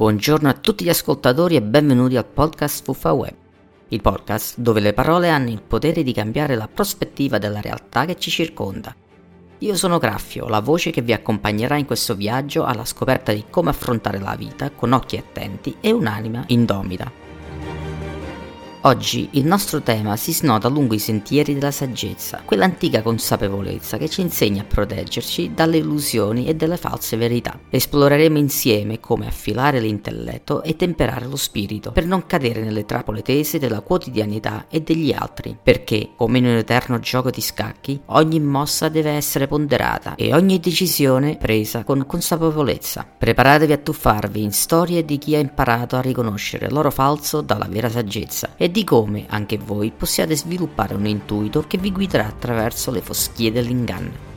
Buongiorno a tutti gli ascoltatori e benvenuti al podcast Fuffa Web, il podcast dove le parole hanno il potere di cambiare la prospettiva della realtà che ci circonda. Io sono Graffio, la voce che vi accompagnerà in questo viaggio alla scoperta di come affrontare la vita con occhi attenti e un'anima indomita. Oggi il nostro tema si snoda lungo i sentieri della saggezza, quell'antica consapevolezza che ci insegna a proteggerci dalle illusioni e dalle false verità. Esploreremo insieme come affilare l'intelletto e temperare lo spirito per non cadere nelle trappole tese della quotidianità e degli altri, perché, come in un eterno gioco di scacchi, ogni mossa deve essere ponderata e ogni decisione presa con consapevolezza. Preparatevi a tuffarvi in storie di chi ha imparato a riconoscere l'oro falso dalla vera saggezza e di come anche voi possiate sviluppare un intuito che vi guiderà attraverso le foschie dell'inganno.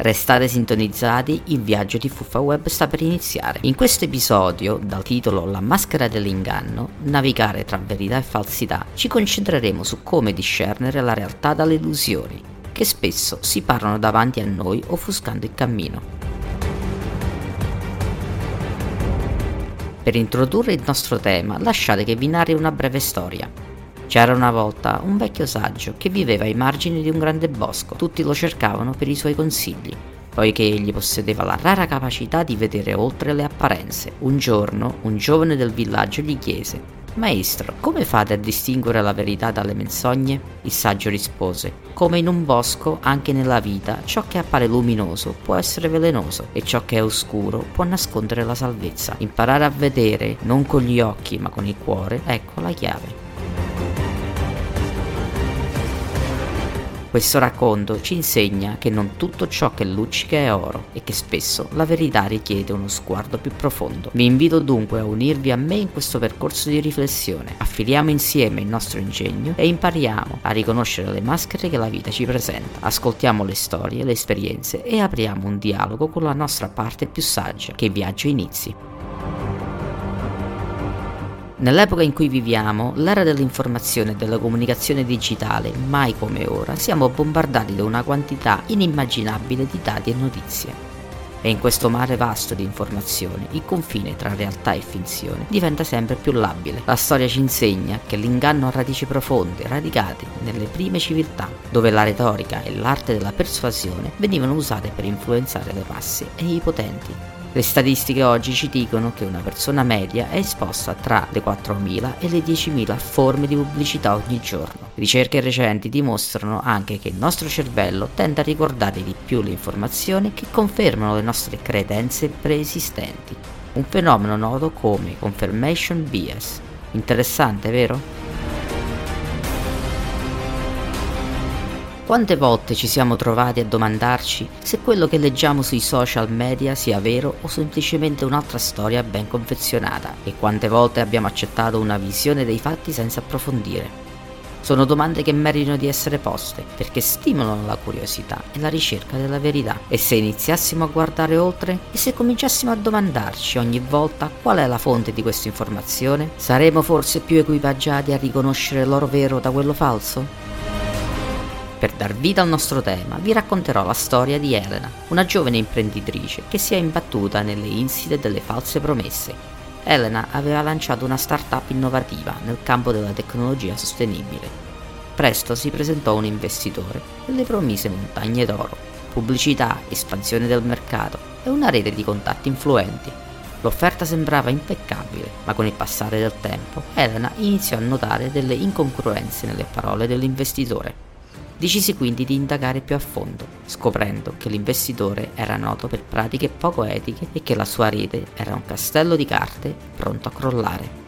Restate sintonizzati, il viaggio di Fuffa Web sta per iniziare. In questo episodio, dal titolo La maschera dell'inganno, navigare tra verità e falsità, ci concentreremo su come discernere la realtà dalle illusioni, che spesso si parlano davanti a noi offuscando il cammino. Per introdurre il nostro tema, lasciate che vi narri una breve storia. C'era una volta un vecchio saggio che viveva ai margini di un grande bosco. Tutti lo cercavano per i suoi consigli, poiché egli possedeva la rara capacità di vedere oltre le apparenze. Un giorno, un giovane del villaggio gli chiese Maestro, come fate a distinguere la verità dalle menzogne? Il saggio rispose, come in un bosco, anche nella vita, ciò che appare luminoso può essere velenoso e ciò che è oscuro può nascondere la salvezza. Imparare a vedere non con gli occhi ma con il cuore, ecco la chiave. Questo racconto ci insegna che non tutto ciò che luccica è oro e che spesso la verità richiede uno sguardo più profondo. Vi invito dunque a unirvi a me in questo percorso di riflessione. Affiliamo insieme il nostro ingegno e impariamo a riconoscere le maschere che la vita ci presenta. Ascoltiamo le storie, le esperienze e apriamo un dialogo con la nostra parte più saggia. Che viaggio inizi. Nell'epoca in cui viviamo, l'era dell'informazione e della comunicazione digitale, mai come ora, siamo bombardati da una quantità inimmaginabile di dati e notizie. E in questo mare vasto di informazioni, il confine tra realtà e finzione diventa sempre più labile. La storia ci insegna che l'inganno ha radici profonde, radicate nelle prime civiltà, dove la retorica e l'arte della persuasione venivano usate per influenzare le masse e i potenti. Le statistiche oggi ci dicono che una persona media è esposta tra le 4.000 e le 10.000 forme di pubblicità ogni giorno. Ricerche recenti dimostrano anche che il nostro cervello tende a ricordare di più le informazioni che confermano le nostre credenze preesistenti, un fenomeno noto come confirmation bias. Interessante, vero? Quante volte ci siamo trovati a domandarci se quello che leggiamo sui social media sia vero o semplicemente un'altra storia ben confezionata e quante volte abbiamo accettato una visione dei fatti senza approfondire. Sono domande che meritano di essere poste perché stimolano la curiosità e la ricerca della verità. E se iniziassimo a guardare oltre? E se cominciassimo a domandarci ogni volta qual è la fonte di questa informazione? Saremo forse più equipaggiati a riconoscere l'oro vero da quello falso? Per dar vita al nostro tema vi racconterò la storia di Elena, una giovane imprenditrice che si è imbattuta nelle inside delle false promesse. Elena aveva lanciato una startup innovativa nel campo della tecnologia sostenibile. Presto si presentò un investitore e le promise montagne d'oro, pubblicità, espansione del mercato e una rete di contatti influenti. L'offerta sembrava impeccabile, ma con il passare del tempo Elena iniziò a notare delle incongruenze nelle parole dell'investitore. Decisi quindi di indagare più a fondo, scoprendo che l'investitore era noto per pratiche poco etiche e che la sua rete era un castello di carte pronto a crollare.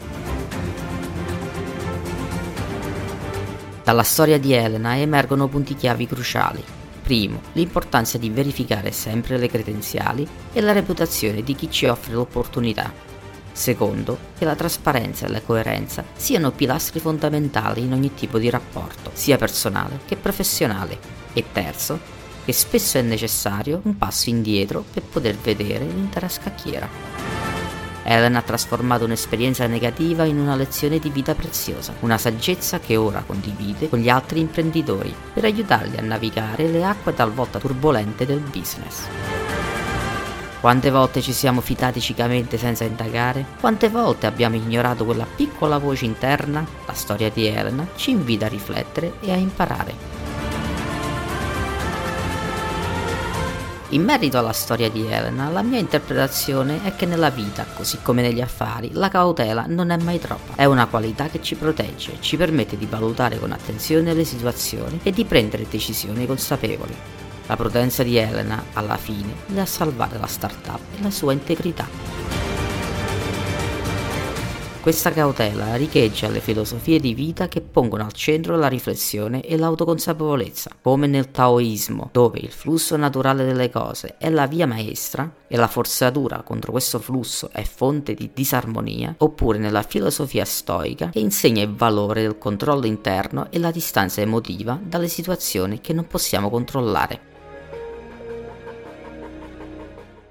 Dalla storia di Elena emergono punti chiavi cruciali. Primo, l'importanza di verificare sempre le credenziali e la reputazione di chi ci offre l'opportunità. Secondo, che la trasparenza e la coerenza siano pilastri fondamentali in ogni tipo di rapporto, sia personale che professionale. E terzo, che spesso è necessario un passo indietro per poter vedere l'intera scacchiera. Ellen ha trasformato un'esperienza negativa in una lezione di vita preziosa, una saggezza che ora condivide con gli altri imprenditori per aiutarli a navigare le acque talvolta turbolente del business. Quante volte ci siamo fidati ciecamente senza indagare? Quante volte abbiamo ignorato quella piccola voce interna? La storia di Elena ci invita a riflettere e a imparare. In merito alla storia di Elena, la mia interpretazione è che nella vita, così come negli affari, la cautela non è mai troppa. È una qualità che ci protegge, ci permette di valutare con attenzione le situazioni e di prendere decisioni consapevoli. La prudenza di Elena, alla fine, le ha salvato la startup e la sua integrità. Questa cautela riecheggia le filosofie di vita che pongono al centro la riflessione e l'autoconsapevolezza, come nel taoismo, dove il flusso naturale delle cose è la via maestra e la forzatura contro questo flusso è fonte di disarmonia, oppure nella filosofia stoica che insegna il valore del controllo interno e la distanza emotiva dalle situazioni che non possiamo controllare.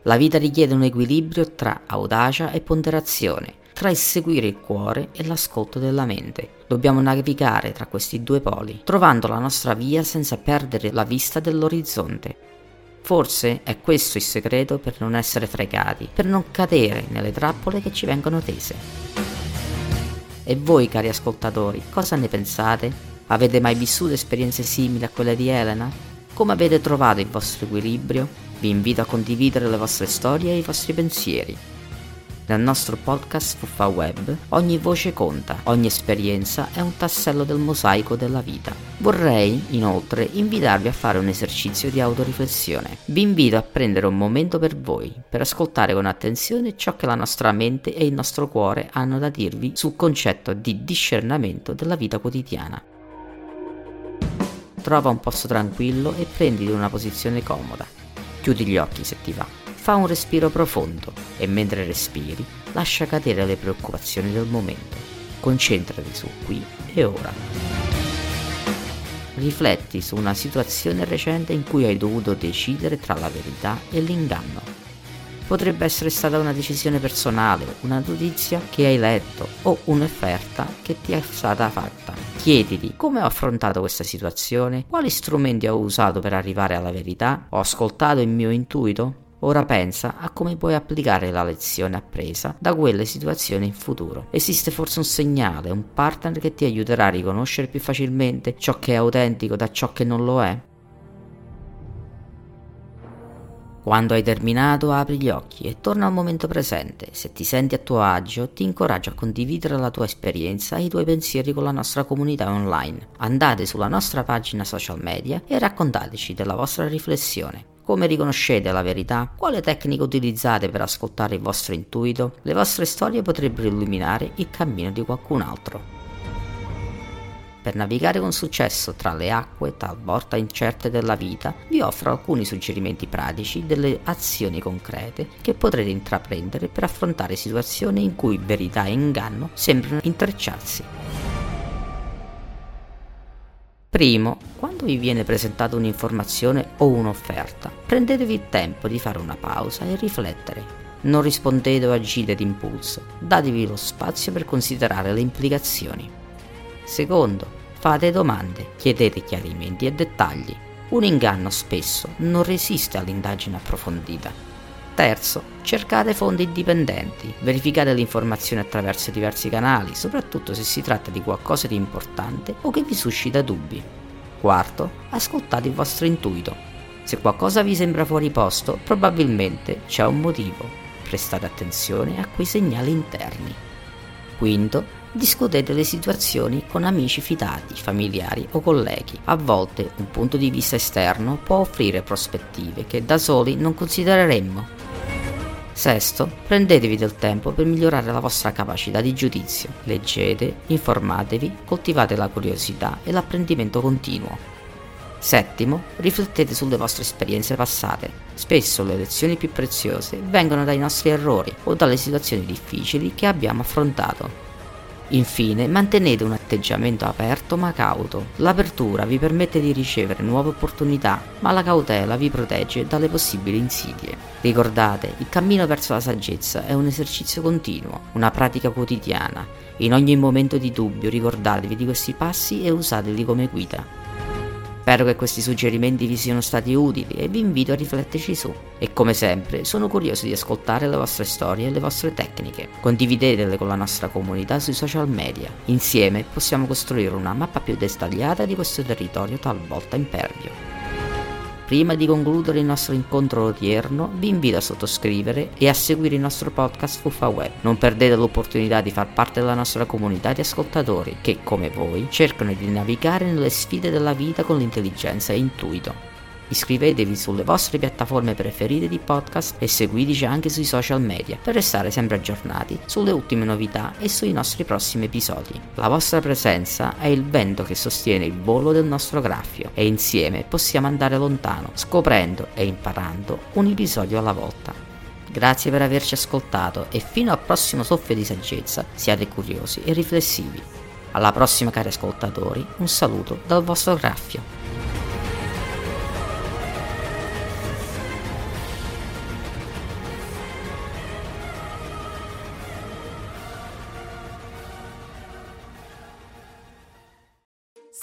La vita richiede un equilibrio tra audacia e ponderazione, tra il seguire il cuore e l'ascolto della mente. Dobbiamo navigare tra questi due poli, trovando la nostra via senza perdere la vista dell'orizzonte. Forse è questo il segreto per non essere fregati, per non cadere nelle trappole che ci vengono tese. E voi, cari ascoltatori, cosa ne pensate? Avete mai vissuto esperienze simili a quelle di Elena? Come avete trovato il vostro equilibrio? Vi invito a condividere le vostre storie e i vostri pensieri. Nel nostro podcast Fuffa Web ogni voce conta, ogni esperienza è un tassello del mosaico della vita. Vorrei, inoltre, invitarvi a fare un esercizio di autoriflessione. Vi invito a prendere un momento per voi, per ascoltare con attenzione ciò che la nostra mente e il nostro cuore hanno da dirvi sul concetto di discernimento della vita quotidiana. Trova un posto tranquillo e prenditi una posizione comoda. Chiudi gli occhi se ti va. Fa un respiro profondo e mentre respiri lascia cadere le preoccupazioni del momento. Concentrati su qui e ora. Rifletti su una situazione recente in cui hai dovuto decidere tra la verità e l'inganno. Potrebbe essere stata una decisione personale, una notizia che hai letto o un'offerta che ti è stata fatta. Chiediti come ho affrontato questa situazione, quali strumenti ho usato per arrivare alla verità, ho ascoltato il mio intuito, Ora pensa a come puoi applicare la lezione appresa da quelle situazioni in futuro. Esiste forse un segnale, un partner che ti aiuterà a riconoscere più facilmente ciò che è autentico da ciò che non lo è? Quando hai terminato apri gli occhi e torna al momento presente. Se ti senti a tuo agio ti incoraggio a condividere la tua esperienza e i tuoi pensieri con la nostra comunità online. Andate sulla nostra pagina social media e raccontateci della vostra riflessione. Come riconoscete la verità? Quale tecnica utilizzate per ascoltare il vostro intuito? Le vostre storie potrebbero illuminare il cammino di qualcun altro. Per navigare con successo tra le acque talvolta incerte della vita, vi offro alcuni suggerimenti pratici delle azioni concrete che potrete intraprendere per affrontare situazioni in cui verità e inganno sembrano intrecciarsi. Primo, quando vi viene presentata un'informazione o un'offerta, prendetevi il tempo di fare una pausa e riflettere. Non rispondete o agite d'impulso, datevi lo spazio per considerare le implicazioni. Secondo, fate domande, chiedete chiarimenti e dettagli. Un inganno spesso non resiste all'indagine approfondita. Terzo, cercate fonti indipendenti, verificate le informazioni attraverso diversi canali, soprattutto se si tratta di qualcosa di importante o che vi suscita dubbi. Quarto, ascoltate il vostro intuito. Se qualcosa vi sembra fuori posto, probabilmente c'è un motivo. Prestate attenzione a quei segnali interni. Quinto, discutete le situazioni con amici fidati, familiari o colleghi. A volte un punto di vista esterno può offrire prospettive che da soli non considereremmo Sesto, prendetevi del tempo per migliorare la vostra capacità di giudizio. Leggete, informatevi, coltivate la curiosità e l'apprendimento continuo. Settimo, riflettete sulle vostre esperienze passate. Spesso le lezioni più preziose vengono dai nostri errori o dalle situazioni difficili che abbiamo affrontato. Infine, mantenete un atteggiamento aperto ma cauto. L'apertura vi permette di ricevere nuove opportunità, ma la cautela vi protegge dalle possibili insidie. Ricordate, il cammino verso la saggezza è un esercizio continuo, una pratica quotidiana. In ogni momento di dubbio ricordatevi di questi passi e usateli come guida. Spero che questi suggerimenti vi siano stati utili e vi invito a rifletterci su. E come sempre, sono curioso di ascoltare le vostre storie e le vostre tecniche. Condividetele con la nostra comunità sui social media. Insieme possiamo costruire una mappa più dettagliata di questo territorio talvolta impervio. Prima di concludere il nostro incontro odierno, vi invito a sottoscrivere e a seguire il nostro podcast Fuffa Web. Non perdete l'opportunità di far parte della nostra comunità di ascoltatori che, come voi, cercano di navigare nelle sfide della vita con l'intelligenza e intuito. Iscrivetevi sulle vostre piattaforme preferite di podcast e seguiteci anche sui social media per restare sempre aggiornati sulle ultime novità e sui nostri prossimi episodi. La vostra presenza è il vento che sostiene il volo del nostro graffio e insieme possiamo andare lontano, scoprendo e imparando un episodio alla volta. Grazie per averci ascoltato e fino al prossimo soffio di saggezza siate curiosi e riflessivi. Alla prossima cari ascoltatori, un saluto dal vostro graffio.